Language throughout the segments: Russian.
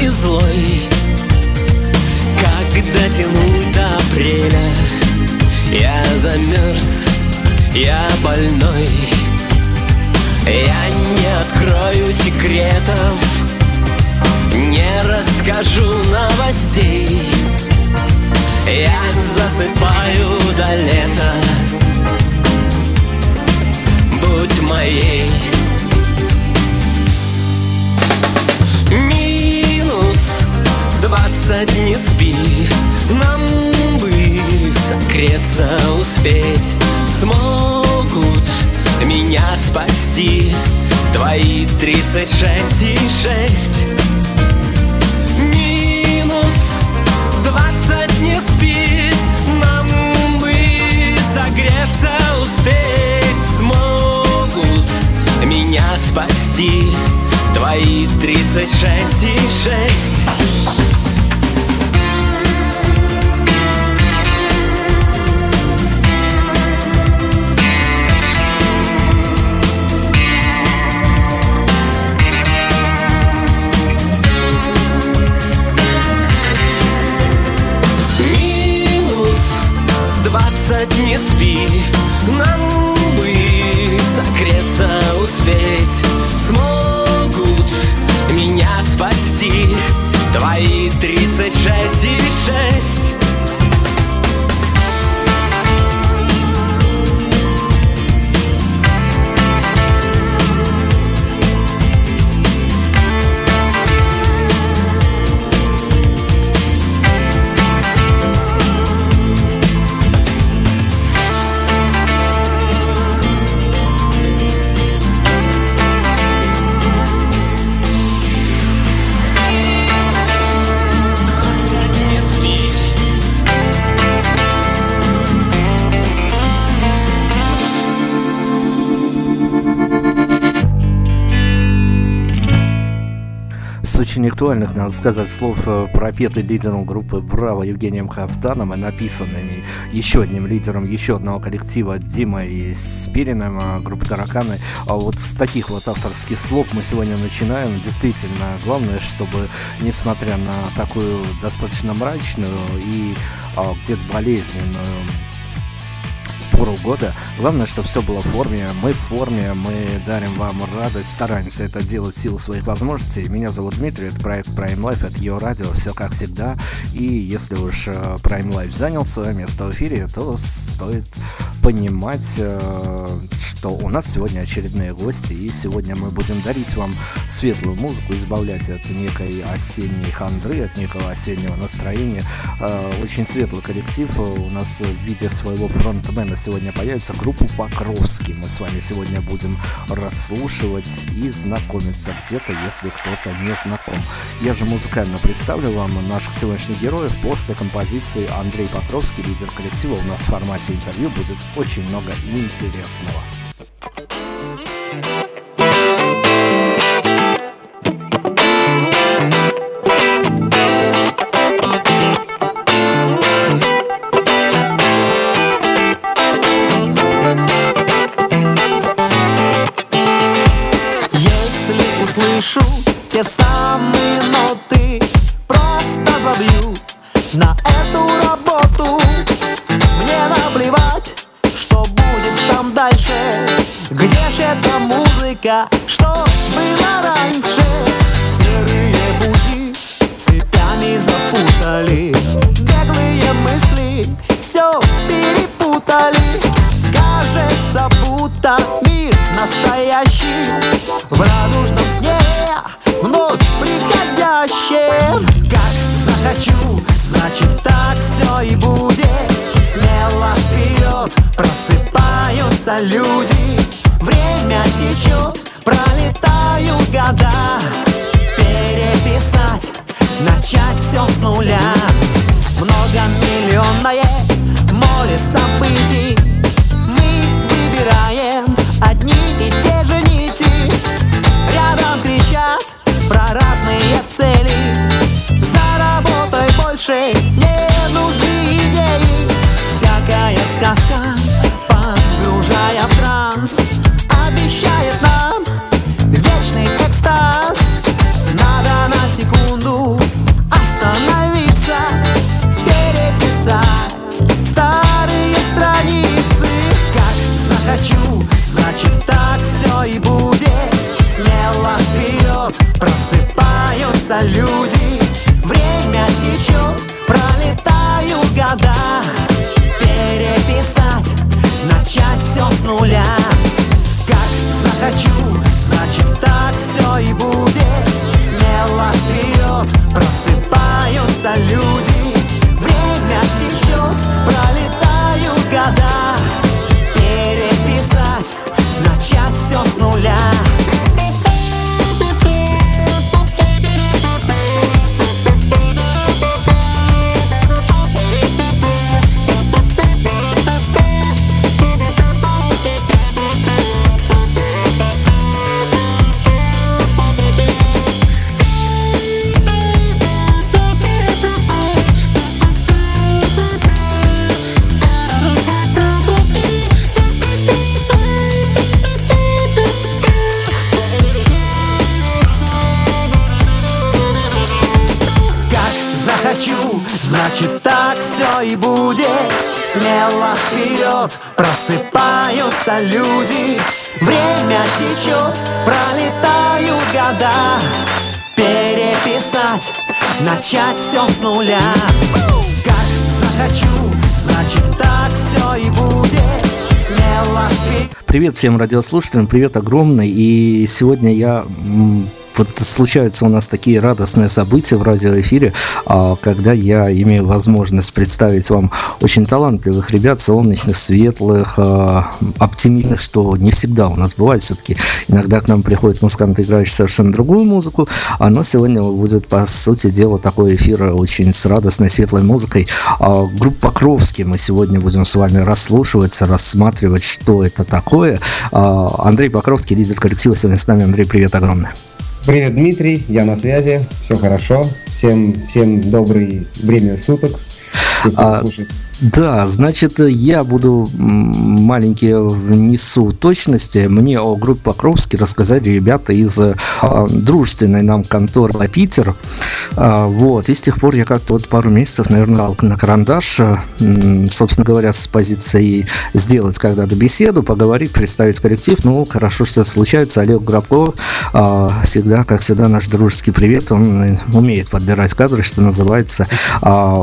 и злой. Как дотянуть до апреля Я замерз, я больной. Я не открою секретов Не расскажу новостей. Я засыпаю до лета. Будь моей двадцать не спи Нам бы согреться успеть. Смогут меня спасти Твои тридцать шесть и шесть. Минус двадцать не спи Нам бы согреться успеть. Смогут меня спасти Твои тридцать шесть и шесть не спи. Нам очень актуальных, надо сказать, слов, э, пропетый лидером группы «Браво» Евгением Хафтаном и написанными еще одним лидером еще одного коллектива Димой Спириным, э, группы «Тараканы». А вот с таких вот авторских слов мы сегодня начинаем. Действительно, главное, чтобы, несмотря на такую достаточно мрачную и а, где-то болезненную пору года. Главное, чтобы все было в форме. Мы в форме, мы дарим вам радость, стараемся это делать в силу своих возможностей. Меня зовут Дмитрий, это проект Prime Life, это ее радио, все как всегда. И если уж э, Prime Life занял свое место в эфире, то стоит понимать, э, что у нас сегодня очередные гости, и сегодня мы будем дарить вам светлую музыку, избавлять от некой осенней хандры, от некого осеннего настроения. Э, очень светлый коллектив у нас в виде своего фронтмена сегодня появится группа Покровский. Мы с вами сегодня будем расслушивать и знакомиться где-то, если кто-то не знаком. Я же музыкально представлю вам наших сегодняшних героев после композиции Андрей Покровский, лидер коллектива. У нас в формате интервью будет очень много интересного. слышу те самые ноты. Просто забью на эту работу. Мне наплевать, что будет там дальше. Где же эта музыка, что было раньше? Серые пути цепями запутали. Беглые мысли все перепутали. Кажется, будто мир настоящий. Враг захочу, значит так все и будет. Смело вперед просыпаются люди. Время течет, пролетают года. Переписать, начать все с нуля. Многомиллионное море событий люди. Время течет, пролетают года. Переписать, начать все с нуля всем радиослушателям, привет огромный. И сегодня я вот случаются у нас такие радостные события в радиоэфире, а, когда я имею возможность представить вам очень талантливых ребят, солнечных, светлых, а, оптимистичных, что не всегда у нас бывает все-таки. Иногда к нам приходят музыканты, играющие совершенно другую музыку, а но сегодня будет, по сути дела, такой эфир очень с радостной, светлой музыкой. А, Группа Покровский мы сегодня будем с вами расслушивать, рассматривать, что это такое. Андрей Покровский, лидер коллектива, сегодня с нами. Андрей, привет огромный. Привет, Дмитрий, я на связи, все хорошо, всем, всем добрый время суток, все, кто А, слушает. Да, значит, я буду маленькие внесу точности. Мне о группе Покровский рассказали ребята из э, дружественной нам конторы Питер. А, вот, и с тех пор я как-то вот пару месяцев, наверное, дал на карандаш, э, собственно говоря, с позицией сделать когда-то беседу, поговорить, представить коллектив. Ну, хорошо, что это случается. Олег Грабко а, всегда, как всегда, наш дружеский привет. Он э, умеет подбирать кадры, что называется. А,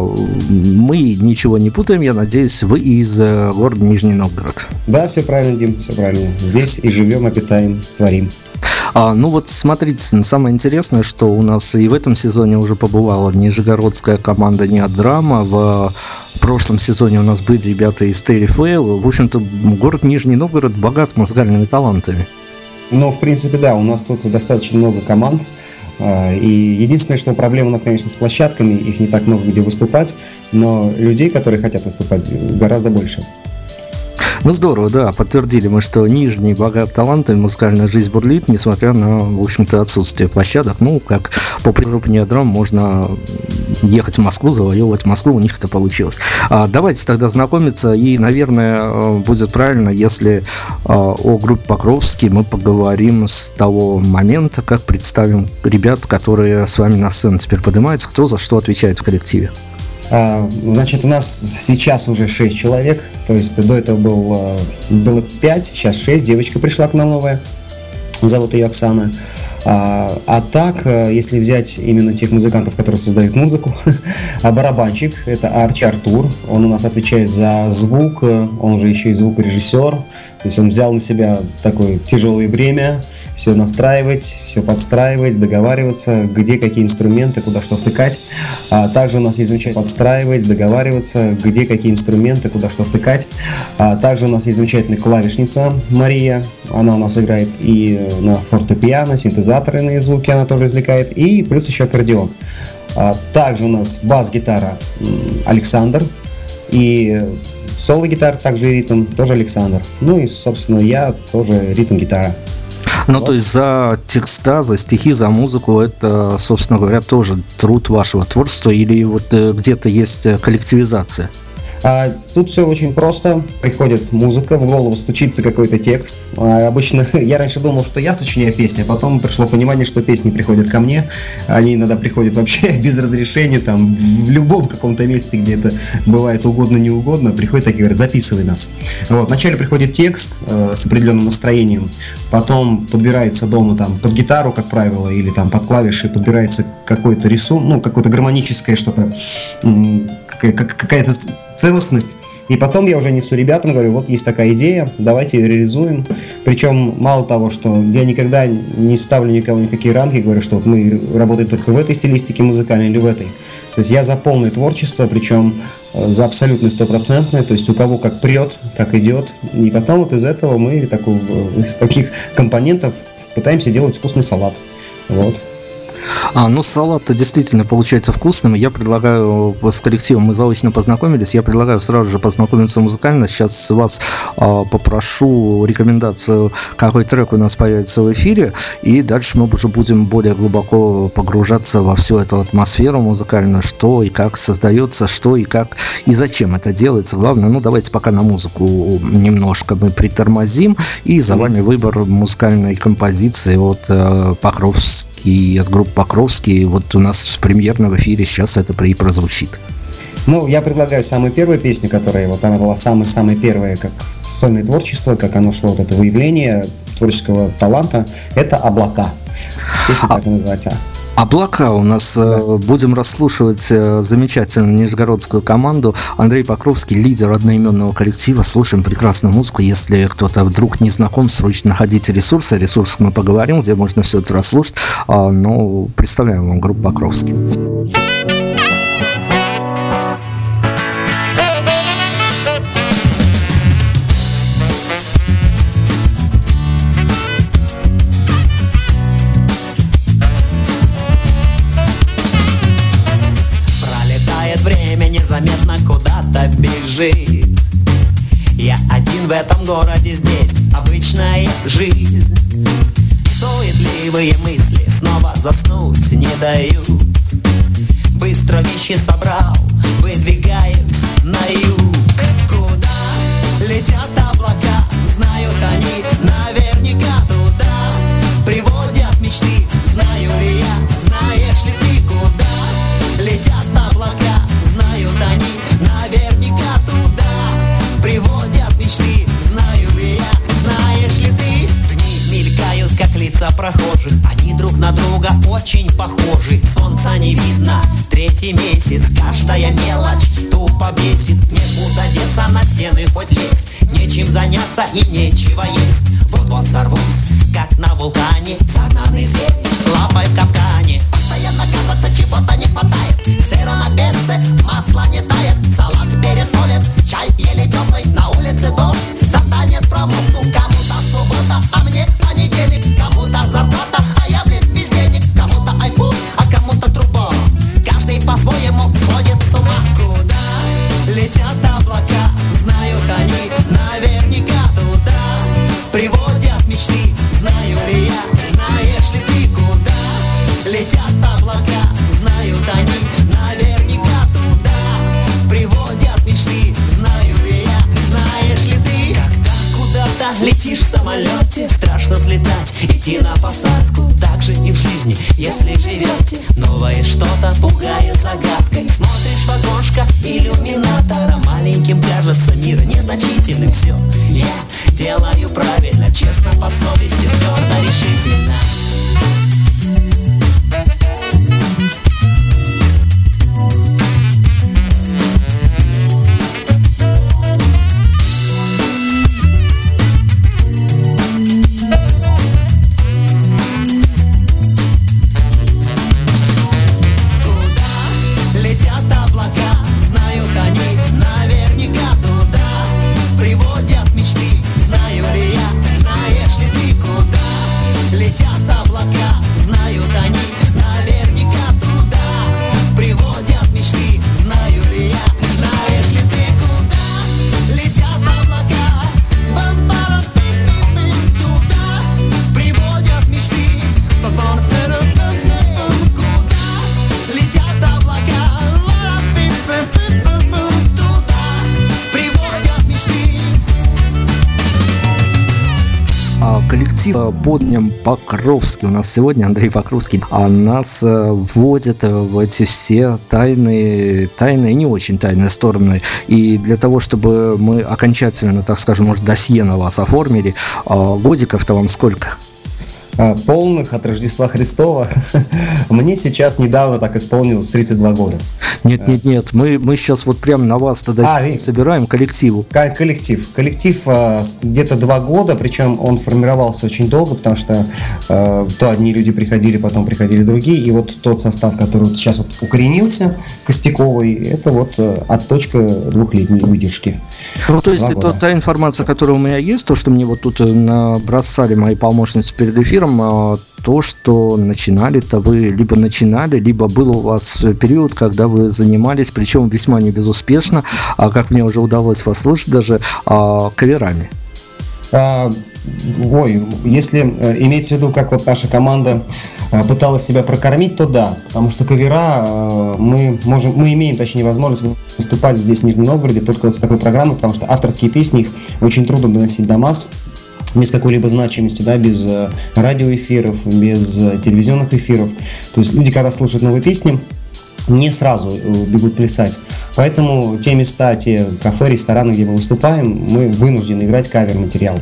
мы ничего не путаем, я надеюсь, вы из э, города Нижний Новгород. Да, все правильно, Дим, все правильно. Здесь и живем, обитаем, творим. А, ну вот смотрите, самое интересное, что у нас и в этом сезоне уже побывала нижегородская команда Неодрама. В прошлом сезоне у нас были ребята из Терри Фейл. В общем-то, город Нижний Новгород богат музыкальными талантами. Но, в принципе, да, у нас тут достаточно много команд. А, И единственное, что проблема у нас, конечно, с площадками, их не так много где выступать, но людей, которые хотят выступать, гораздо больше. Ну здорово, да, подтвердили мы, что Нижний богат талантами, музыкальная жизнь бурлит, несмотря на, в общем-то, отсутствие площадок. Ну, как по примеру Неодрам можно ехать в Москву, завоевывать Москву, у них это получилось. А, давайте тогда знакомиться, и, наверное, э, будет правильно, если э, о группе Покровский мы поговорим с того момента, как представим ребят, которые с вами на сцену теперь поднимаются, кто за что отвечает в коллективе. А, значит, у нас сейчас уже 6 человек, то есть до этого был, а, было 5, сейчас 6, девочка пришла к нам новая, зовут ее Оксана. А, а так, э, если взять именно тех музыкантов, которые создают музыку, а барабанщик – это Арчи Артур, он у нас отвечает за звук, э, он уже еще и звукорежиссер, то есть он взял на себя такое тяжелое бремя, все настраивать, все подстраивать, договариваться, где какие инструменты, куда что втыкать. А также у нас есть замечательно подстраивать, договариваться, где какие инструменты, куда что втыкать. А также у нас есть замечательная клавишница Мария, она у нас играет и на фортепиано, синтезаторные звуки она тоже извлекает, и плюс еще аккордеон. А также у нас бас-гитара Александр, и соло-гитара, также ритм, тоже Александр. Ну и, собственно, я тоже ритм-гитара. Ну, то есть за текста, за стихи, за музыку это, собственно говоря, тоже труд вашего творчества или вот э, где-то есть э, коллективизация? А, тут все очень просто. Приходит музыка, в голову стучится какой-то текст. А, обычно я раньше думал, что я сочиняю песни, а потом пришло понимание, что песни приходят ко мне. Они иногда приходят вообще без разрешения, там, в любом каком-то месте, где это бывает угодно-неугодно, приходят такие, говорят, записывай нас. Вот. Вначале приходит текст э, с определенным настроением, потом подбирается дома там под гитару, как правило, или там под клавиши подбирается какой-то рисунок, ну, какое-то гармоническое что-то, какая-то целостность. И потом я уже несу ребятам, говорю, вот есть такая идея, давайте ее реализуем. Причем мало того, что я никогда не ставлю никого никакие рамки, говорю, что вот мы работаем только в этой стилистике музыкальной или в этой. То есть я за полное творчество, причем э, за абсолютно стопроцентное, то есть у кого как прет, как идет. И потом вот из этого мы такой, э, из таких компонентов пытаемся делать вкусный салат. Вот. А, ну, салат действительно получается вкусным. Я предлагаю, с коллективом мы заочно познакомились, я предлагаю сразу же познакомиться музыкально. Сейчас вас а, попрошу рекомендацию, какой трек у нас появится в эфире, и дальше мы уже будем более глубоко погружаться во всю эту атмосферу музыкальную, что и как создается, что и как и зачем это делается. Главное, ну, давайте пока на музыку немножко мы притормозим, и за вами выбор музыкальной композиции от э, Покровский, от группы Покровский. Вот у нас в премьерном эфире сейчас это и прозвучит. Ну, я предлагаю самую первую песню, которая вот она была самая-самая первая, как сольное творчество, как оно шло, вот это выявление творческого таланта, это «Облака». Песня так и называется. Облака у нас э, да. будем расслушивать э, замечательную нижегородскую команду. Андрей Покровский, лидер одноименного коллектива. Слушаем прекрасную музыку. Если кто-то вдруг не знаком, срочно находите ресурсы. О ресурсах мы поговорим, где можно все это расслушать. А, ну, представляем вам группу Покровский. В этом городе здесь Обычная жизнь. Суетливые мысли снова заснуть не дают. Быстро вещи собрал, выдвигаюсь на юг лица прохожих. Они друг на друга очень похожи. Солнца не видно, третий месяц. Каждая мелочь тупо бесит. Некуда деться, на стены хоть лезь. Нечем заняться и нечего есть. Вот-вот сорвусь, как на вулкане. Загнанный зверь, лапой в капкане. Постоянно кажется, чего-то не хватает. Сыра на перце, масло не коллектива Подням Покровский. У нас сегодня Андрей Покровский. А нас э, вводит в эти все тайные, тайные, не очень тайные стороны. И для того, чтобы мы окончательно, так скажем, может, досье на вас оформили, а годиков-то вам сколько? А, полных от Рождества Христова. Мне сейчас недавно так исполнилось 32 года. Нет, нет, нет, мы, мы сейчас вот прямо на вас тогда а, собираем коллективу. Коллектив. Коллектив а, где-то два года, причем он формировался очень долго, потому что а, то одни люди приходили, потом приходили другие, и вот тот состав, который вот сейчас вот укоренился, Костяковый, это вот а, отточка двухлетней выдержки. Ну, то есть это та информация, которая у меня есть, то, что мне вот тут набросали мои помощницы перед эфиром, примером а, то, что начинали-то вы, либо начинали, либо был у вас период, когда вы занимались, причем весьма не безуспешно, а как мне уже удалось вас слышать, даже а, каверами. А, ой, если э, иметь в виду, как вот наша команда э, пыталась себя прокормить, то да, потому что кавера э, мы можем, мы имеем, точнее, возможность выступать здесь в Нижнем Новгороде только вот с такой программой, потому что авторские песни их очень трудно доносить до масс, без какой-либо значимости, да, без э, радиоэфиров, без э, телевизионных эфиров. То есть люди, когда слушают новые песни, не сразу э, бегут плясать. Поэтому те места, те кафе, рестораны, где мы выступаем, мы вынуждены играть кавер-материал.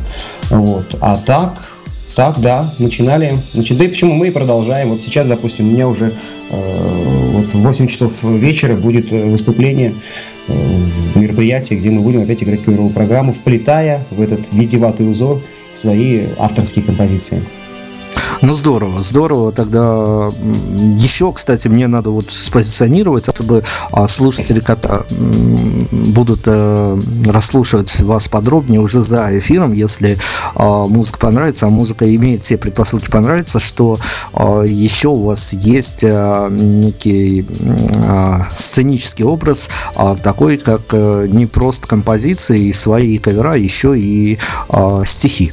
Вот. А так, так, да, начинали. Значит, да и почему мы и продолжаем. Вот сейчас, допустим, у меня уже э, вот в 8 часов вечера будет выступление в мероприятии, где мы будем опять играть каверовую программу, вплетая в этот витиеватый узор свои авторские композиции. Ну здорово, здорово. Тогда еще, кстати, мне надо вот спозиционировать, чтобы а, слушатели кота будут э, расслушивать вас подробнее уже за эфиром, если а, музыка понравится, а музыка имеет все предпосылки понравиться, что а, еще у вас есть некий сценический образ такой, как э, не просто композиции и свои кавера, еще и стихи.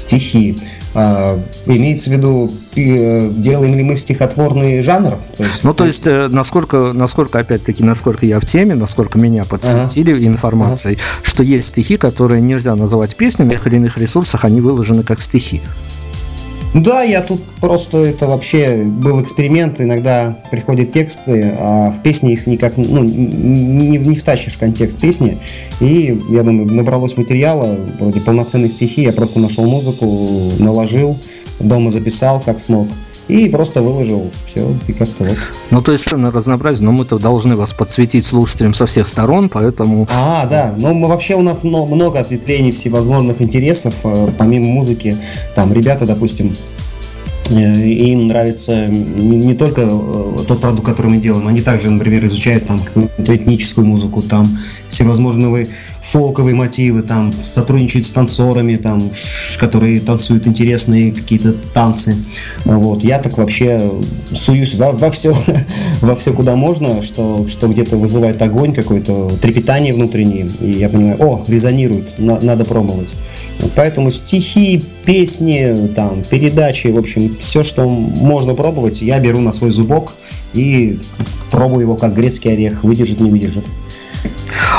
Стихи. А, имеется в виду, э, делаем ли мы стихотворный жанр? То есть, ну, то есть, э, насколько, насколько, опять-таки, насколько я в теме, насколько меня подсветили ага. информацией, ага. что есть стихи, которые нельзя называть песнями, в тех или иных ресурсах они выложены как стихи. Да, я тут просто это вообще был эксперимент. Иногда приходят тексты, а в песне их никак ну, не, не втащишь в контекст песни. И я думаю, набралось материала, вроде полноценной стихи. Я просто нашел музыку, наложил, дома записал, как смог и просто выложил все, и как-то вот. Ну, то есть на разнообразие, но мы-то должны вас подсветить слушателям со всех сторон, поэтому... А, да, но мы, вообще у нас много, много ответвлений всевозможных интересов, э, помимо музыки, там ребята, допустим, им нравится не, только э, тот продукт, который мы делаем, они также, например, изучают там какую-то этническую музыку, там всевозможные фолковые мотивы, там сотрудничают с танцорами, там, которые танцуют интересные какие-то танцы. Вот. Я так вообще суюсь во, во все, во все, куда можно, что, что где-то вызывает огонь, какое-то трепетание внутреннее. И я понимаю, о, резонирует, на, надо пробовать. Поэтому стихи, песни, там, передачи, в общем, все, что можно пробовать, я беру на свой зубок и пробую его как грецкий орех, выдержит, не выдержит.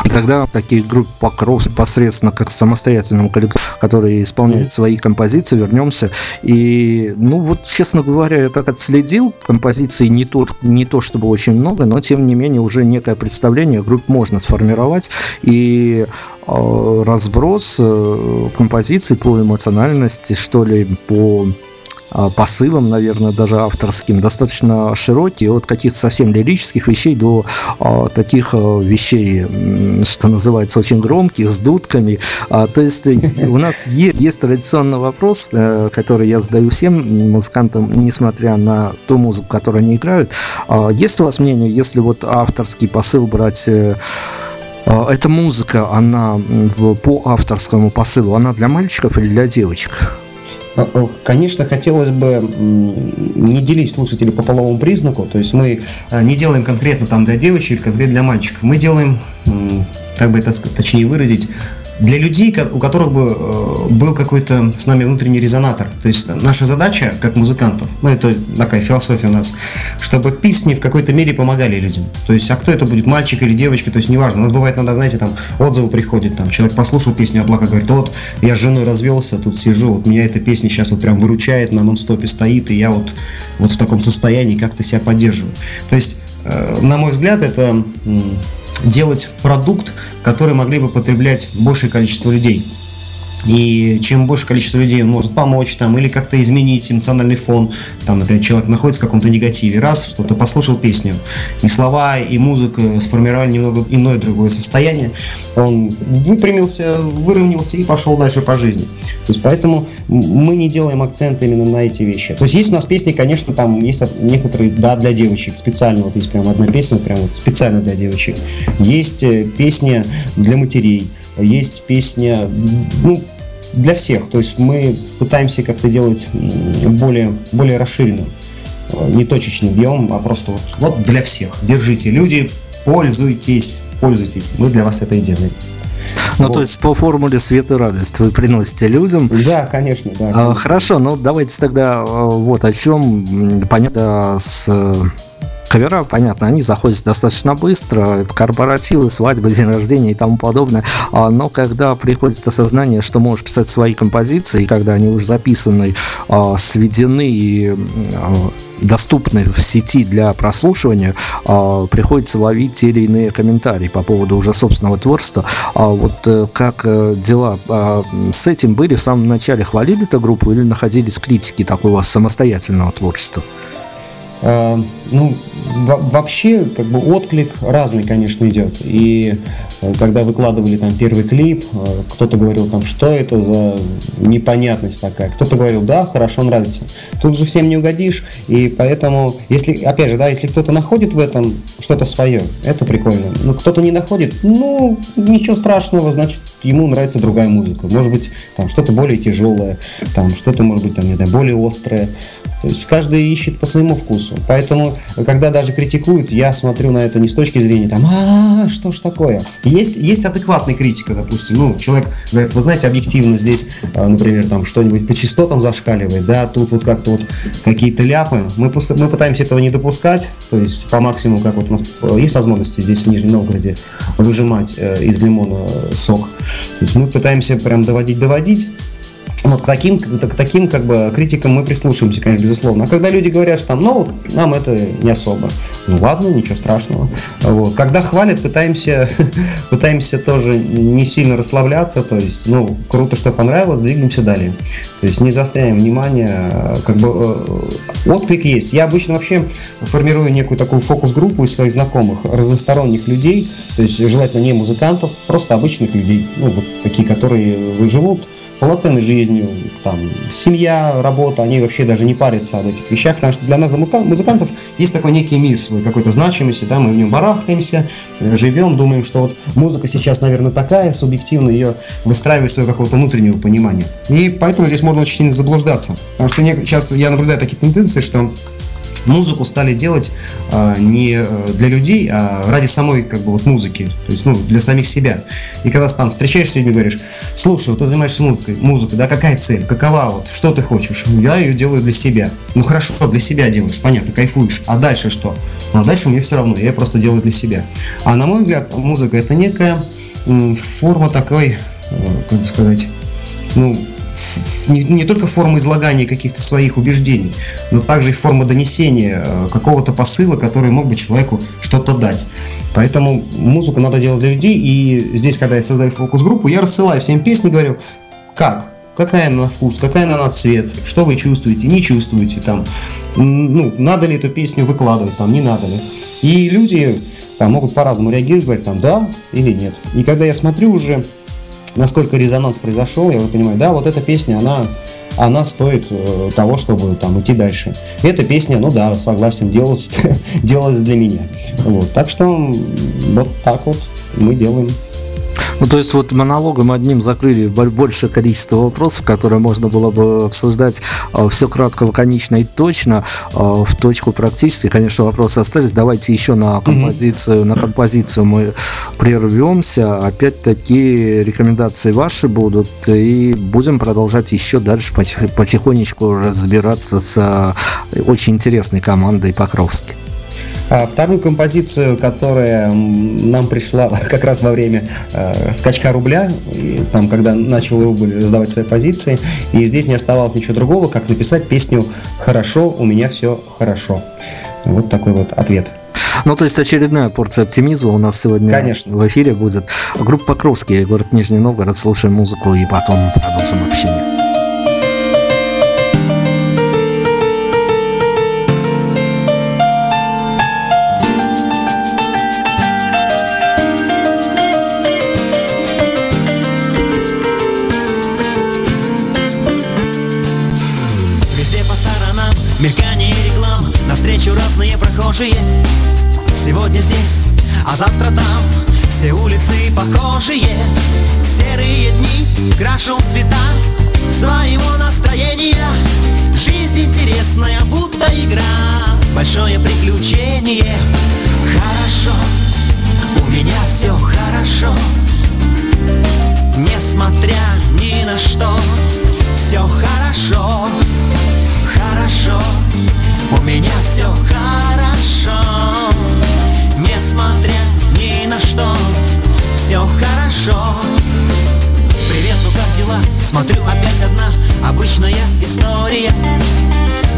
И тогда такие группы покров непосредственно как самостоятельным коллективом, который исполняет свои композиции, вернемся. И, ну вот, честно говоря, я так отследил, композиций не то, не то чтобы очень много, но тем не менее уже некое представление групп можно сформировать. И э, разброс э, композиций по эмоциональности, что ли, по посылом, наверное, даже авторским, достаточно широкий, от каких-то совсем лирических вещей до а, таких а, вещей, что называется, очень громких, с дудками. А, то есть у нас есть, есть традиционный вопрос, а, который я задаю всем музыкантам, несмотря на ту музыку, которую они играют. А, есть у вас мнение, если вот авторский посыл брать э, эта музыка, она по авторскому посылу, она для мальчиков или для девочек? Конечно, хотелось бы не делить слушателей по половому признаку, то есть мы а, не делаем конкретно там для девочек, конкретно для мальчиков. Мы делаем, как бы это точнее выразить, для людей, у которых бы э, был какой-то с нами внутренний резонатор. То есть наша задача, как музыкантов, ну это такая философия у нас, чтобы песни в какой-то мере помогали людям. То есть, а кто это будет, мальчик или девочка, то есть неважно. У нас бывает иногда, знаете, там отзывы приходят, там человек послушал песню Облака, говорит, вот я с женой развелся, тут сижу, вот меня эта песня сейчас вот прям выручает, на нон-стопе стоит, и я вот, вот в таком состоянии как-то себя поддерживаю. То есть, э, на мой взгляд, это делать продукт, который могли бы потреблять большее количество людей. И чем больше количество людей он может помочь там, или как-то изменить эмоциональный фон, там, например, человек находится в каком-то негативе, раз, что-то послушал песню, и слова, и музыка сформировали немного иное другое состояние, он выпрямился, выровнялся и пошел дальше по жизни. То есть поэтому мы не делаем акцент именно на эти вещи. То есть есть у нас песни, конечно, там есть некоторые, да, для девочек, специально, вот есть прям одна песня, прям вот специально для девочек. Есть э, песня для матерей, есть песня, ну, для всех. То есть мы пытаемся как-то делать более, более расширенным. Не точечный бьем, а просто вот, вот для всех. Держите, люди, пользуйтесь, пользуйтесь. Мы для вас это и делаем. Ну, вот. то есть по формуле свет и радость вы приносите людям. Да, конечно, да. Конечно. Хорошо, ну давайте тогда э, вот о чем понятно с Кавера, понятно, они заходят достаточно быстро, корпоративы, свадьбы, день рождения и тому подобное, а, но когда приходит осознание, что можешь писать свои композиции, когда они уже записаны, а, сведены и а, доступны в сети для прослушивания, приходится ловить те или иные комментарии по поводу уже собственного творчества. Вот э, как э, дела с этим были в самом начале? Хвалили эту группу или находились критики такого самостоятельного творчества? А, ну, вообще, как бы отклик разный, конечно, идет. И э, когда выкладывали там первый клип, э, кто-то говорил там, что это за непонятность такая. Кто-то говорил, да, хорошо, нравится. Тут же всем не угодишь, и поэтому, если, опять же, да, если кто-то находит в этом что-то свое, это прикольно. Но кто-то не находит, ну, ничего страшного, значит, ему нравится другая музыка. Может быть, там что-то более тяжелое, там что-то, может быть, там, не знаю, более острое. То есть каждый ищет по своему вкусу. Поэтому, когда даже критикуют, я смотрю на это не с точки зрения там, а, что ж такое. Есть, есть адекватная критика, допустим. Ну, человек говорит, вы знаете, объективно здесь, а, например, там что-нибудь по частотам зашкаливает, да, тут вот как-то вот какие-то ляпы. Мы, мы пытаемся этого не допускать, то есть по максимуму, как вот у нас э, есть возможности здесь в Нижнем Новгороде выжимать э, из лимона сок. То есть мы пытаемся прям доводить-доводить, вот к таким, к таким как бы критикам мы прислушиваемся, конечно, безусловно. А когда люди говорят, что там, ну, нам это не особо. Ну ладно, ничего страшного. Вот. Когда хвалят, пытаемся, пытаемся тоже не сильно расслабляться, то есть, ну, круто, что понравилось, двигаемся далее. То есть не заостряем внимание, как бы э, отклик есть. Я обычно вообще формирую некую такую фокус-группу из своих знакомых, разносторонних людей, то есть желательно не музыкантов, просто обычных людей, ну, вот такие, которые живут полноценной жизнью, там, семья, работа, они вообще даже не парятся об этих вещах, потому что для нас, музыкантов, есть такой некий мир свой, какой-то значимости, да, мы в нем барахтаемся, э, живем, думаем, что вот музыка сейчас, наверное, такая, субъективно ее выстраивает своего какого-то внутреннего понимания. И поэтому здесь можно очень сильно заблуждаться, потому что сейчас я наблюдаю такие тенденции, что музыку стали делать а, не э, для людей, а ради самой как бы вот музыки, то есть ну для самих себя. И когда там встречаешься с людьми, говоришь, слушай, вот ты занимаешься музыкой, музыкой, да, какая цель, какова вот, что ты хочешь? Я ее делаю для себя. Ну хорошо, для себя делаешь, понятно, кайфуешь. А дальше что? Ну, а дальше мне все равно, я просто делаю для себя. А на мой взгляд, музыка это некая форма такой, э, как бы сказать, ну, не, не только форма излагания каких-то своих убеждений, но также и форма донесения э, какого-то посыла, который мог бы человеку что-то дать. Поэтому музыку надо делать для людей, и здесь, когда я создаю фокус-группу, я рассылаю всем песни, говорю, как, какая она на вкус, какая она на цвет, что вы чувствуете, не чувствуете, там, ну, надо ли эту песню выкладывать, там, не надо ли. И люди там могут по-разному реагировать, говорить там да или нет. И когда я смотрю уже насколько резонанс произошел, я уже понимаю, да, вот эта песня, она, она стоит э, того, чтобы там идти дальше. Эта песня, ну да, согласен, делалась, делалась для меня. Вот, так что вот так вот мы делаем ну, то есть вот монологом одним закрыли большее количество вопросов, которые можно было бы обсуждать э, все кратко, лаконично и точно, э, в точку практически. Конечно, вопросы остались. Давайте еще на композицию, на композицию мы прервемся. Опять-таки рекомендации ваши будут, и будем продолжать еще дальше потихонечку разбираться с э, очень интересной командой Покровски. А вторую композицию, которая нам пришла как раз во время э, скачка рубля, там, когда начал рубль сдавать свои позиции, и здесь не оставалось ничего другого, как написать песню «Хорошо, у меня все хорошо». Вот такой вот ответ. Ну, то есть очередная порция оптимизма у нас сегодня Конечно. в эфире будет. Группа Покровский, город Нижний Новгород. Слушаем музыку и потом продолжим общение. На что. Все хорошо, хорошо. У меня все хорошо. Несмотря ни на что. Все хорошо. Привет, ну как дела? Смотрю, опять одна обычная история.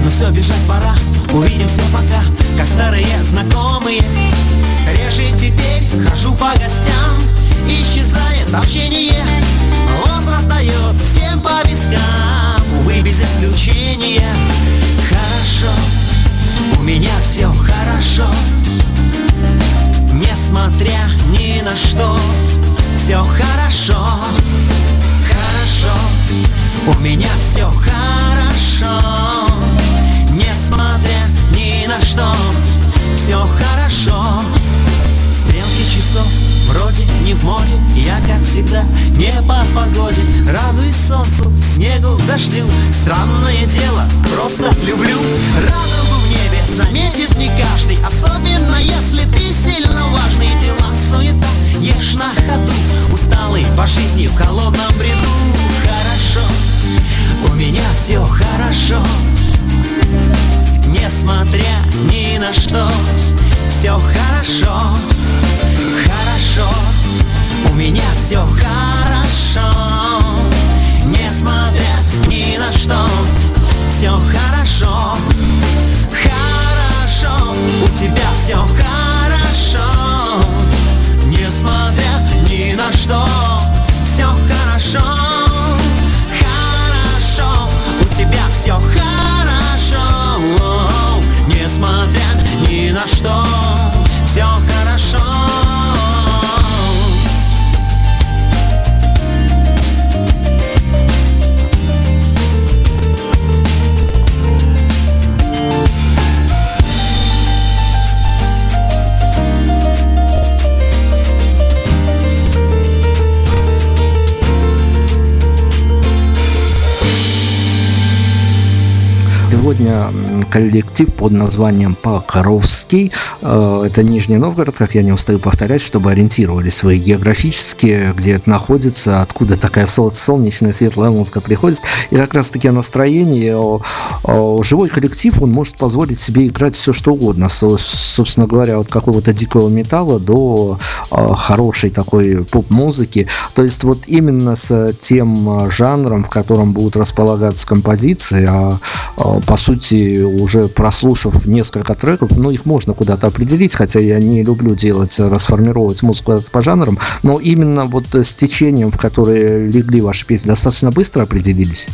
Но все, бежать пора, увидимся пока Как старые знакомые. Реже теперь хожу по гостям Исчезает общение. Возраст дает всем по вискам Увы, без исключения. Хорошо у меня все хорошо. Несмотря ни на что Все хорошо. Хорошо У меня все хорошо Все хорошо. Стрелки часов вроде не в моде. Я, как всегда, не по погоде. Радуюсь солнцу, снегу, дождю. Странное дело, просто люблю. Радугу в небе заметит не каждый. Особенно если ты сильно важный. Дела суета, ешь на ходу. Усталый по жизни в холодном бреду. Хорошо, у меня все хорошо Несмотря ни на что. Все хорошо, хорошо У меня все хорошо. Несмотря ни на что Все хорошо у тебя все хорошо коллектив под названием Покровский. Э, это Нижний Новгород, как я не устаю повторять, чтобы ориентировались вы географически, где это находится, откуда такая солнечная светлая музыка приходит. И как раз таки о настроении. Живой коллектив, он может позволить себе играть все что угодно. Собственно говоря, от какого-то дикого металла до э, хорошей такой поп-музыки. То есть вот именно с тем жанром, в котором будут располагаться композиции, а по сути уже прослушав несколько треков, ну их можно куда-то определить, хотя я не люблю делать, расформировать музыку по жанрам, но именно вот с течением, в которое легли ваши песни, достаточно быстро определились?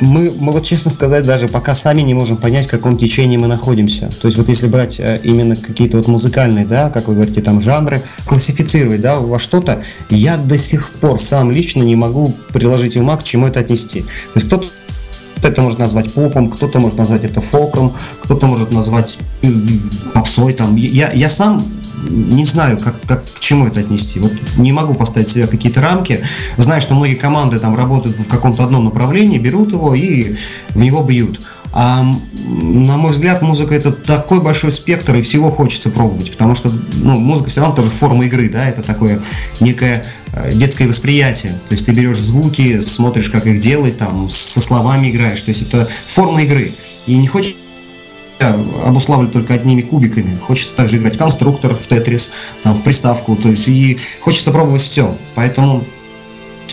Мы, мы вот честно сказать, даже пока сами не можем понять, в каком течении мы находимся. То есть вот если брать э, именно какие-то вот музыкальные, да, как вы говорите, там жанры, классифицировать, да, во что-то, я до сих пор сам лично не могу приложить ума, к чему это отнести. То есть кто-то это может назвать попом, кто-то может назвать это фолком, кто-то может назвать попсой. Там. Я, я сам не знаю, как, как к чему это отнести. Вот не могу поставить себе какие-то рамки. Знаю, что многие команды там работают в каком-то одном направлении, берут его и в него бьют. А на мой взгляд, музыка это такой большой спектр, и всего хочется пробовать, потому что ну, музыка все равно тоже форма игры, да, это такое некое э, детское восприятие. То есть ты берешь звуки, смотришь, как их делать, там, со словами играешь. То есть это форма игры. И не хочешь обуславливать только одними кубиками. Хочется также играть в конструктор, в тетрис, там, в приставку, то есть и хочется пробовать все. Поэтому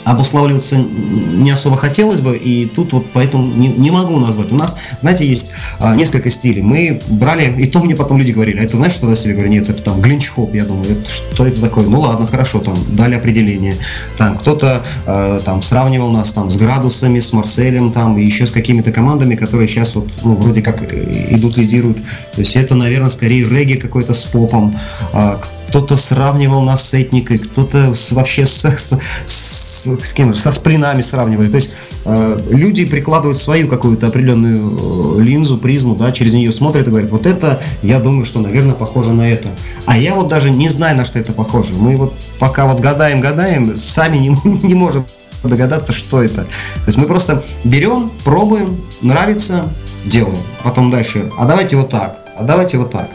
обуславливаться не особо хотелось бы, и тут вот поэтому не, не могу назвать. У нас, знаете, есть а, несколько стилей. Мы брали, и то мне потом люди говорили, а это знаешь, что? Я говорю, нет, это там глинч-хоп, я думаю, это, что это такое? Ну ладно, хорошо, там дали определение. Там кто-то а, там сравнивал нас там с градусами, с Марселем, там, и еще с какими-то командами, которые сейчас вот, ну, вроде как э, идут, лидируют. То есть это, наверное, скорее регги какой-то с попом. А, кто-то сравнивал нас с этникой, кто-то вообще с, с, с, с кем со сплинами сравнивали. То есть э, люди прикладывают свою какую-то определенную э, линзу, призму, да, через нее смотрят и говорят, вот это, я думаю, что, наверное, похоже на это. А я вот даже не знаю, на что это похоже. Мы вот пока вот гадаем, гадаем, сами не, не можем догадаться, что это. То есть мы просто берем, пробуем, нравится, делаем. Потом дальше, а давайте вот так, а давайте вот так.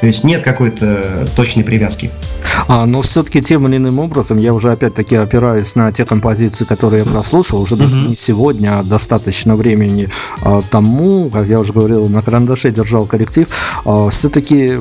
То есть нет какой-то точной привязки. А, но все-таки тем или иным образом я уже опять-таки опираюсь на те композиции, которые я прослушал, уже даже не сегодня, а достаточно времени а, тому, как я уже говорил, на карандаше держал коллектив, а, все-таки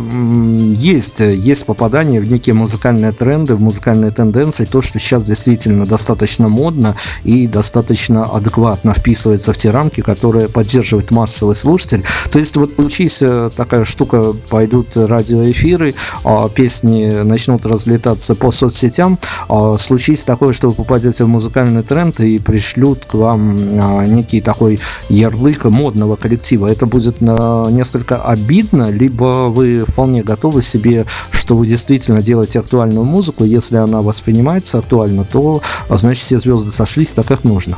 есть, есть попадание в некие музыкальные тренды, в музыкальные тенденции, то, что сейчас действительно достаточно модно и достаточно адекватно вписывается в те рамки, которые поддерживает массовый слушатель. То есть вот получись э, такая штука, пойдут радиоэфиры, а песни начнут разлетаться по соцсетям, а случись такое, что вы попадете в музыкальный тренд и пришлют к вам а, некий такой ярлык модного коллектива. Это будет несколько обидно, либо вы вполне готовы себе, что вы действительно делаете актуальную музыку, если она воспринимается актуально, то значит все звезды сошлись так, как нужно.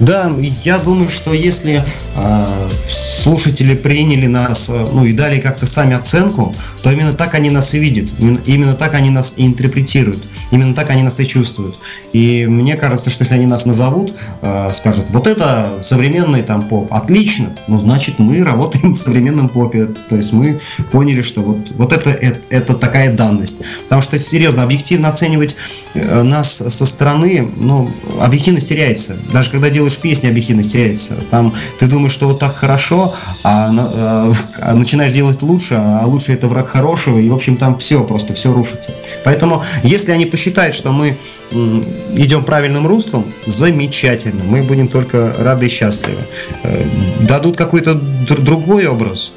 Да, я думаю, что если э, слушатели приняли нас, э, ну и дали как-то сами оценку, то именно так они нас и видят, именно, именно так они нас и интерпретируют, именно так они нас и чувствуют. И мне кажется, что если они нас назовут, э, скажут, вот это современный там поп, отлично, ну значит мы работаем в современном попе, то есть мы поняли, что вот, вот это, это, это такая данность. Потому что, серьезно, объективно оценивать э, нас со стороны, ну, объективность теряется. Даже когда делаешь песни, объективность теряется. Там ты думаешь, что вот так хорошо, а, а, а начинаешь делать лучше, а лучше это враг хорошего, и, в общем, там все просто, все рушится. Поэтому, если они посчитают, что мы идем правильным руслом, замечательно. Мы будем только рады и счастливы. Э, дадут какой-то другой образ,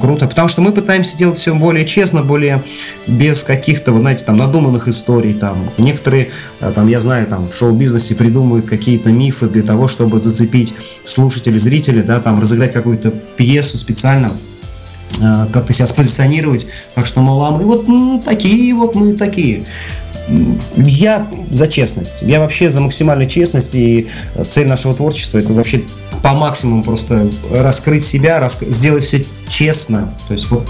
круто, потому что мы пытаемся делать все более честно, более без каких-то, вы знаете, там надуманных историй, там некоторые, э, там я знаю, там в шоу-бизнесе придумывают какие-то мифы для того, чтобы зацепить слушателей, зрителей, да, там разыграть какую-то пьесу специально, э, как-то себя спозиционировать, так что, мол, а вот ну, такие, вот мы такие. Я за честность. Я вообще за максимальную честность. И цель нашего творчества это вообще по максимуму просто раскрыть себя, рас... сделать все честно. То есть вот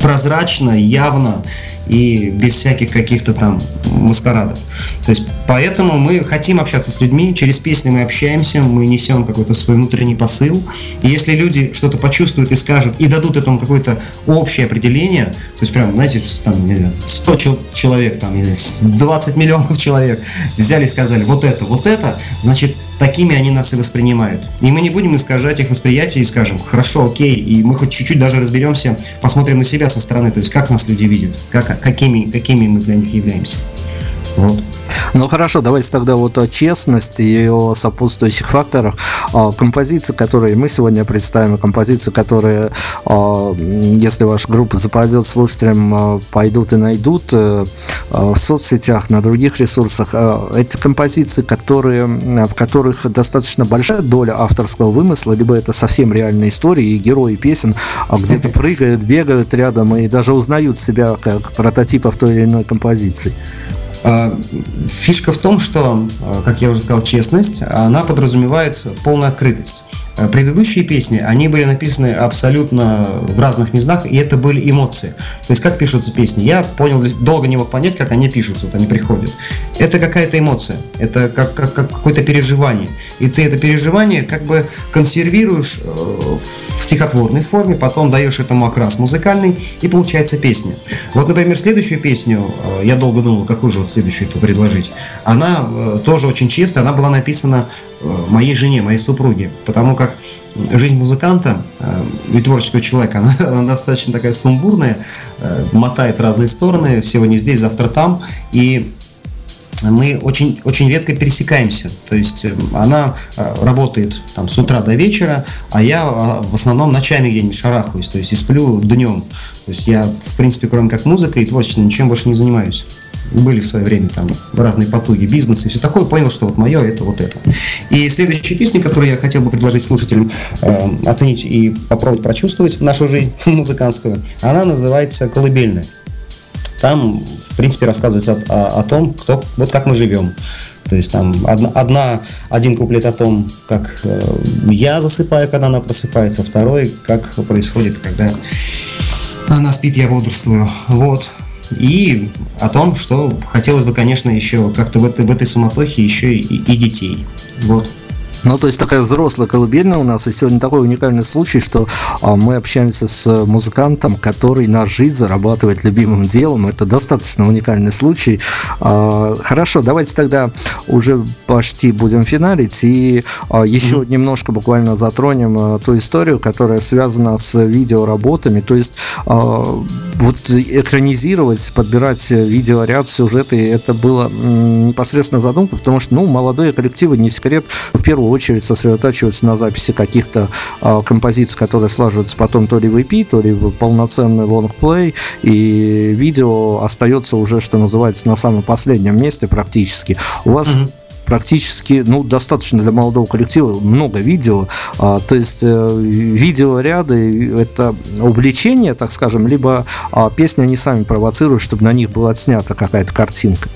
прозрачно, явно и без всяких каких-то там маскарадов. То есть поэтому мы хотим общаться с людьми, через песни мы общаемся, мы несем какой-то свой внутренний посыл. И если люди что-то почувствуют и скажут, и дадут этому какое-то общее определение, то есть прям, знаете, там 100 человек, там, 20 миллионов человек взяли и сказали, вот это, вот это, значит, такими они нас и воспринимают. И мы не будем искажать их восприятие и скажем, хорошо, окей, и мы хоть чуть-чуть даже разберемся, посмотрим на себя со стороны, то есть как нас люди видят, как, какими, какими мы для них являемся. Вот. Ну хорошо, давайте тогда вот о честности и о сопутствующих факторах. А, композиции, которые мы сегодня представим, композиции, которые, а, если ваша группа западет слушателям, а, пойдут и найдут э, в соцсетях, на других ресурсах. Эти композиции, которые, в которых достаточно большая доля авторского вымысла, либо это совсем реальные истории, и герои песен где-то прыгают, бегают рядом и даже узнают себя как прототипов той или иной композиции. А, фишка в том, что, а, как я уже сказал, честность, она подразумевает полную открытость. Э, предыдущие песни, они были написаны абсолютно в разных местах, и это были эмоции. То есть, как пишутся песни? Я понял, долго не мог понять, как они пишутся, вот они приходят. Это какая-то эмоция, это как, как, как какое-то переживание. И ты это переживание как бы консервируешь э, в стихотворной форме, потом даешь этому окрас музыкальный, и получается песня. Вот, например, следующую песню, э, я долго думал, какую же вот следующую это предложить, она тоже очень честная, она была написана моей жене, моей супруге, потому как жизнь музыканта э, и творческого человека, она, она достаточно такая сумбурная, э, мотает разные стороны, сегодня здесь, завтра там, и мы очень, очень редко пересекаемся. То есть э, она работает там, с утра до вечера, а я в основном ночами где-нибудь шарахаюсь, то есть и сплю днем. То есть я, в принципе, кроме как музыкой и творчеством, ничем больше не занимаюсь были в свое время там разные потуги бизнеса и все такое, понял, что вот мое это вот это. И следующая песня, которую я хотел бы предложить слушателям э, оценить и попробовать прочувствовать нашу жизнь музыкантскую, она называется «Колыбельная». Там, в принципе, рассказывается о, о, о том, кто, вот как мы живем. То есть там одна, одна, один куплет о том, как э, я засыпаю, когда она просыпается, второй, как происходит, когда она спит, я бодрствую. Вот и о том, что хотелось бы, конечно, еще как-то в этой, в этой суматохе еще и, и детей. Вот. Ну, то есть такая взрослая колыбельная у нас, и сегодня такой уникальный случай, что а, мы общаемся с музыкантом, который на жизнь зарабатывает любимым делом. Это достаточно уникальный случай. А, хорошо, давайте тогда уже почти будем финалить, и а, еще mm-hmm. немножко буквально затронем а, ту историю, которая связана с видеоработами. То есть а, вот экранизировать, подбирать видеоряд, сюжеты, это было непосредственно задумка, потому что, ну, молодые коллективы, не секрет, в первую очередь сосредотачиваются на записи каких-то э, композиций, которые слаживаются потом то ли в EP, то ли в полноценный лонгплей, и видео остается уже, что называется, на самом последнем месте практически. У вас mm-hmm практически, ну, достаточно для молодого коллектива, много видео. А, то есть э, видеоряды – это увлечение, так скажем, либо а, песни они сами провоцируют, чтобы на них была отснята какая-то картинка.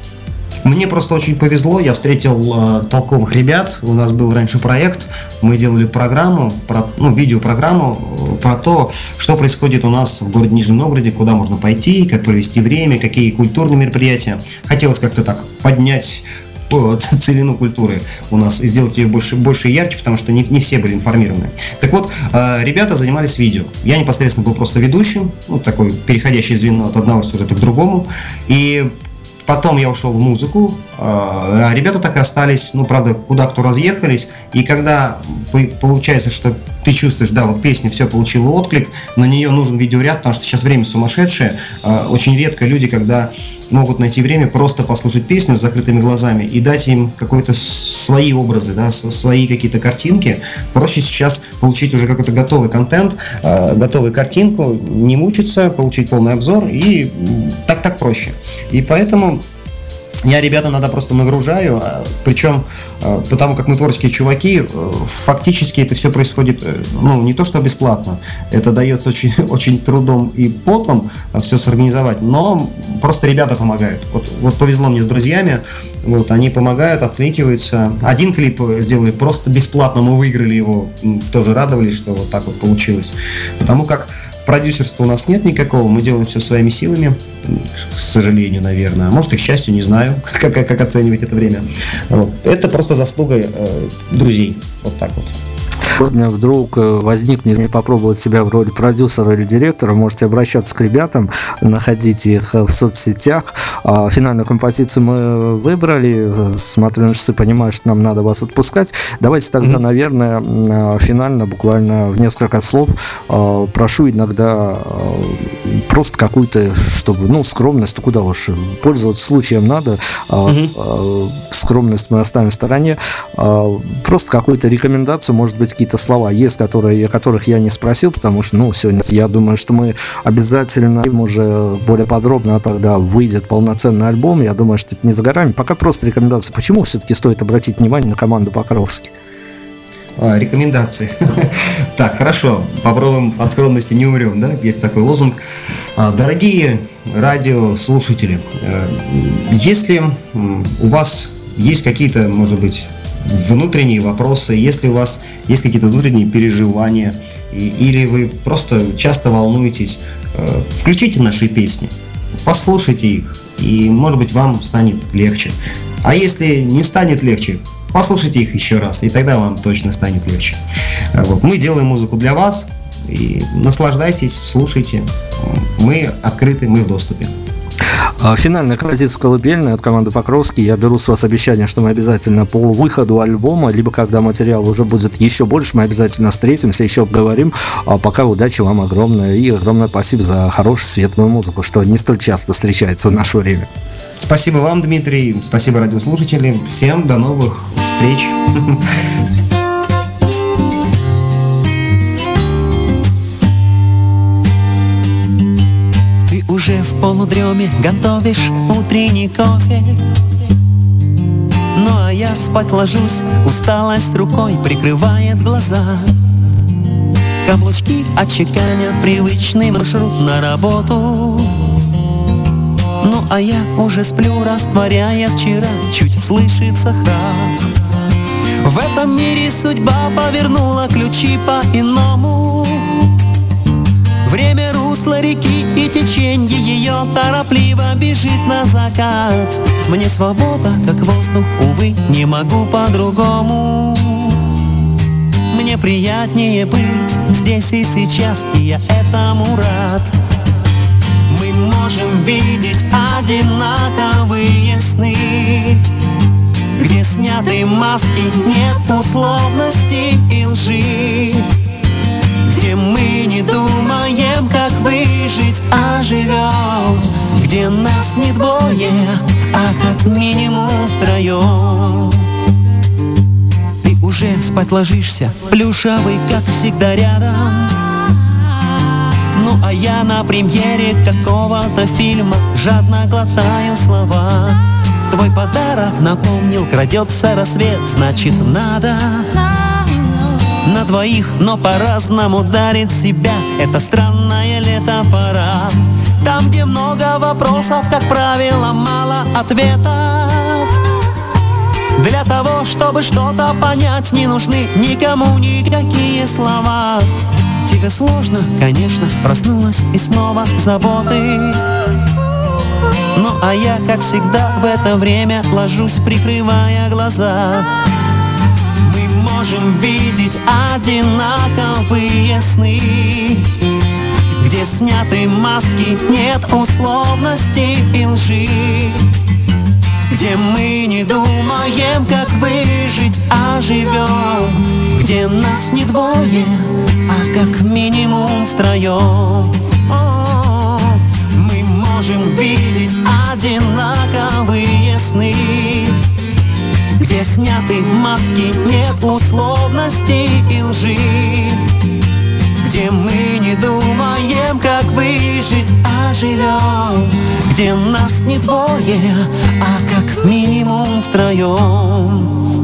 Мне просто очень повезло, я встретил э, толковых ребят. У нас был раньше проект, мы делали программу, про, ну, видеопрограмму э, про то, что происходит у нас в городе Нижнем Новгороде, куда можно пойти, как провести время, какие культурные мероприятия. Хотелось как-то так поднять целину культуры у нас и сделать ее больше, больше ярче, потому что не, не все были информированы. Так вот, э, ребята занимались видео. Я непосредственно был просто ведущим, ну, такой переходящий звено от одного сюжета к другому. И Потом я ушел в музыку, а, а ребята так и остались, ну, правда, куда кто разъехались. И когда получается, что ты чувствуешь, да, вот песня все получила отклик, на нее нужен видеоряд, потому что сейчас время сумасшедшее. А, очень редко люди, когда могут найти время просто послушать песню с закрытыми глазами и дать им какой-то свои образы, да, свои какие-то картинки. Проще сейчас получить уже какой-то готовый контент, а, готовую картинку, не мучиться, получить полный обзор и так так проще. И поэтому я ребята надо просто нагружаю, а, причем а, потому как мы творческие чуваки, э, фактически это все происходит, э, ну, не то что бесплатно, это дается очень, очень трудом и потом все сорганизовать, но просто ребята помогают. Вот, вот повезло мне с друзьями, вот, они помогают, откликиваются. Один клип сделали просто бесплатно, мы выиграли его, тоже радовались, что вот так вот получилось. Потому как продюсерства у нас нет никакого, мы делаем все своими силами, к сожалению, наверное. А может и к счастью, не знаю, как, как, как оценивать это время. Вот. Это просто заслуга э, друзей. Вот так вот сегодня вдруг э, возникнет попробовать себя в роли продюсера или директора, можете обращаться к ребятам, находить их в соцсетях. А, финальную композицию мы выбрали, смотрю на часы, понимаю, что нам надо вас отпускать. Давайте тогда, mm-hmm. наверное, финально, буквально в несколько слов, прошу иногда просто какую-то, чтобы, ну, скромность, куда уж, пользоваться случаем надо, mm-hmm. скромность мы оставим в стороне, просто какую-то рекомендацию, может быть, какие-то слова есть, которые, о которых я не спросил, потому что, ну, сегодня я думаю, что мы обязательно им уже более подробно, а тогда выйдет полноценный альбом. Я думаю, что это не за горами. Пока просто рекомендация. Почему все-таки стоит обратить внимание на команду Покровский? А, рекомендации. так, хорошо, попробуем от скромности не умрем, да? Есть такой лозунг. А, дорогие радиослушатели, э, если у вас есть какие-то, может быть, внутренние вопросы, если у вас есть какие-то внутренние переживания, и, или вы просто часто волнуетесь, э, включите наши песни, послушайте их, и может быть вам станет легче. А если не станет легче, послушайте их еще раз, и тогда вам точно станет легче. Э, вот. Мы делаем музыку для вас, и наслаждайтесь, слушайте. Мы открыты, мы в доступе. А, финальная композиция колыбельная от команды Покровский. Я беру с вас обещание, что мы обязательно по выходу альбома, либо когда материал уже будет еще больше, мы обязательно встретимся, еще поговорим. А пока удачи вам огромное и огромное спасибо за хорошую светлую музыку, что не столь часто встречается в наше время. Спасибо вам, Дмитрий. Спасибо радиослушателям. Всем до новых встреч. уже в полудреме готовишь утренний кофе? Ну а я спать ложусь, усталость рукой прикрывает глаза. Каблучки отчеканят привычный маршрут на работу. Ну а я уже сплю, растворяя вчера, чуть слышится храп. В этом мире судьба повернула ключи по-иному. Время русло реки и теченье. Ее торопливо бежит на закат. Мне свобода, как воздух, увы, не могу по-другому. Мне приятнее быть здесь и сейчас, и я этому рад. Мы можем видеть одинаковые сны где сняты маски, нет условностей и лжи где мы не думаем, как выжить, а живем. Где нас не двое, а как минимум втроем. Ты уже спать ложишься, плюшевый, как всегда рядом. Ну а я на премьере какого-то фильма Жадно глотаю слова. Твой подарок напомнил, крадется рассвет Значит надо на двоих, но по-разному дарит себя. Это странное лето пора. Там, где много вопросов, как правило, мало ответов. Для того, чтобы что-то понять, не нужны никому никакие слова. Тебе сложно, конечно, проснулась и снова заботы. Ну а я, как всегда, в это время ложусь, прикрывая глаза можем видеть одинаковые сны Где сняты маски, нет условностей и лжи Где мы не думаем, как выжить, а живем Где нас не двое, а как минимум втроем. Мы можем видеть одинаковые сны где сняты маски, нет условностей и лжи? Где мы не думаем, как выжить, а живем? Где нас не двое, а как минимум втроем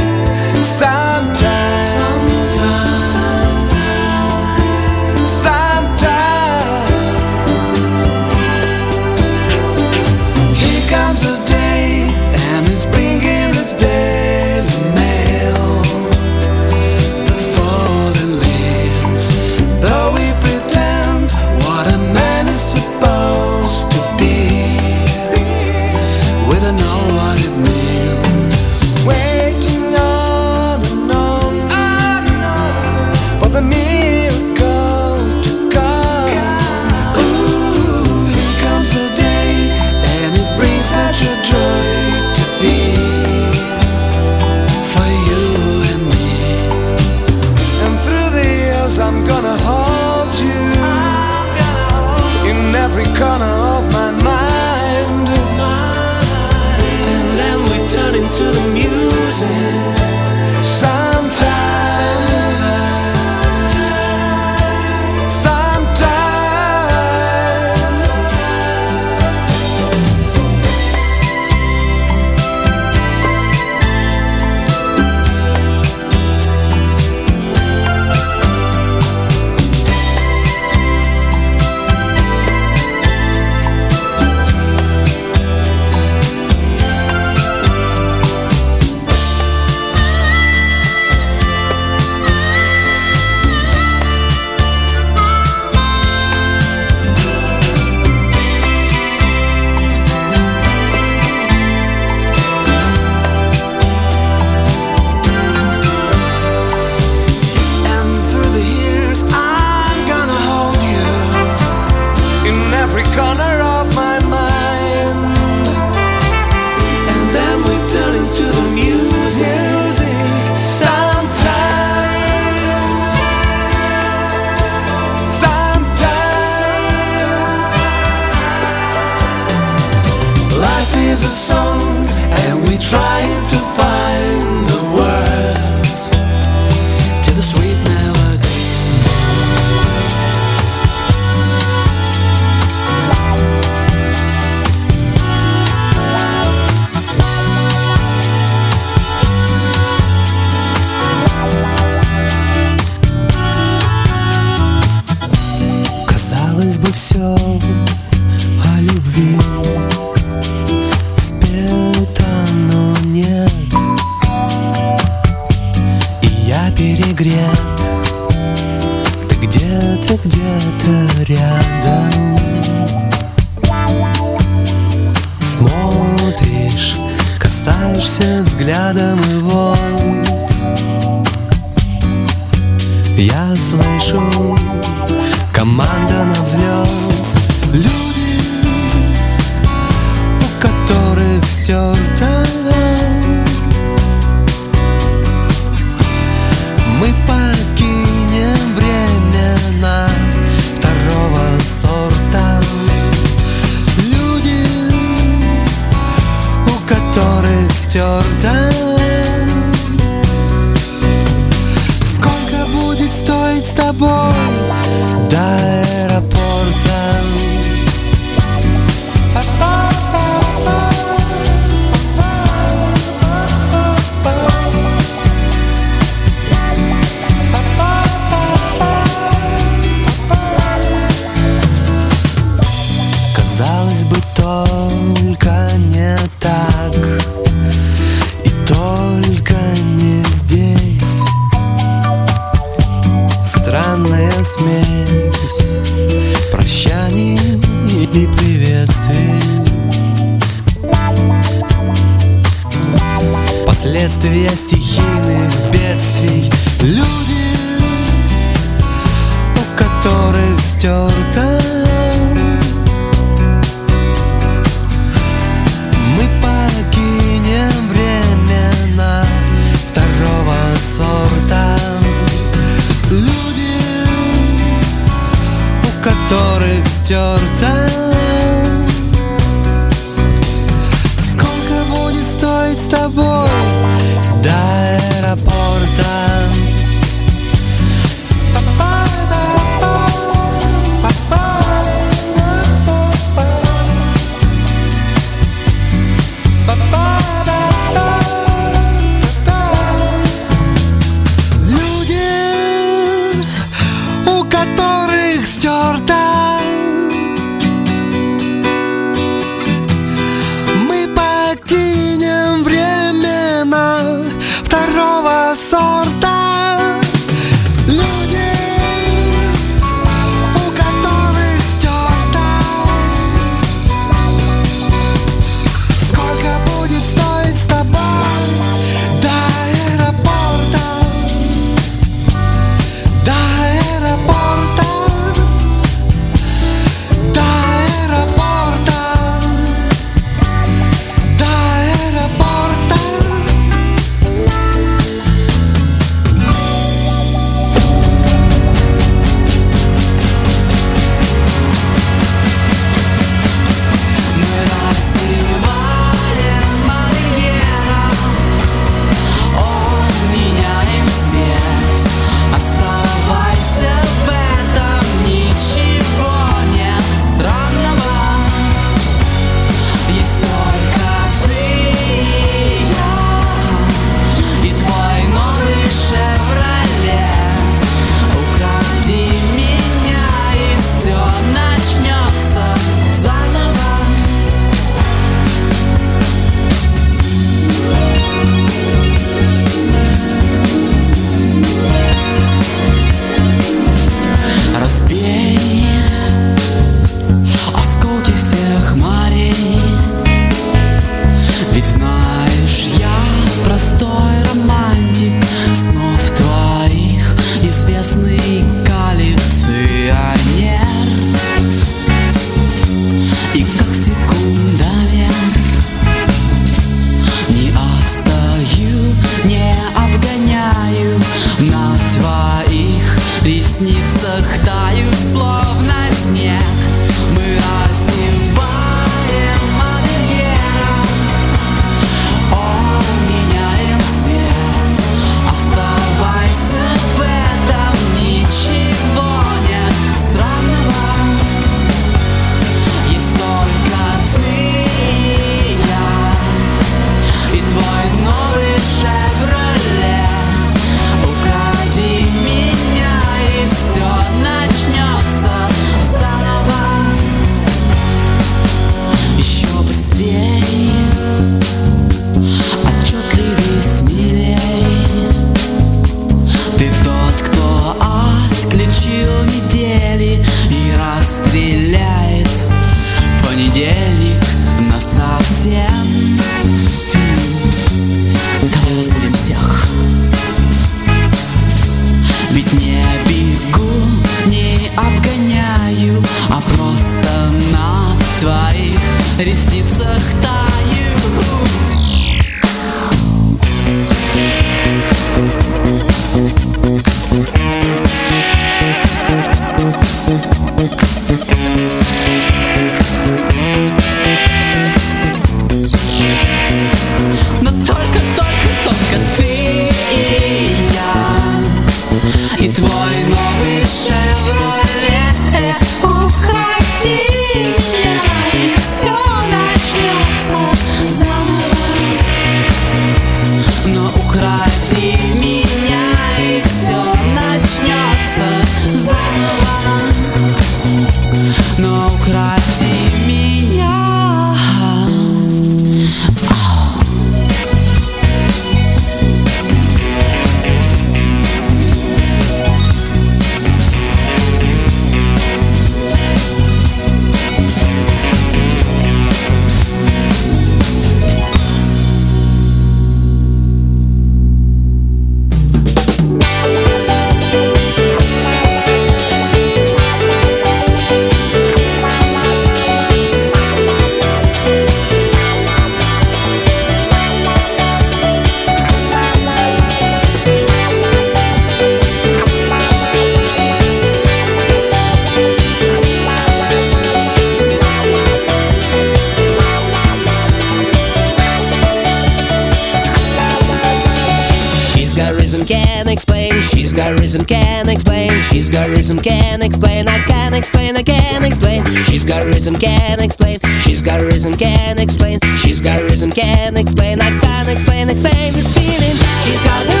She's got rhythm, can explain. She's got rhythm, can explain. She's got rhythm, can explain. I can't explain, explain this feeling. She's got rhythm.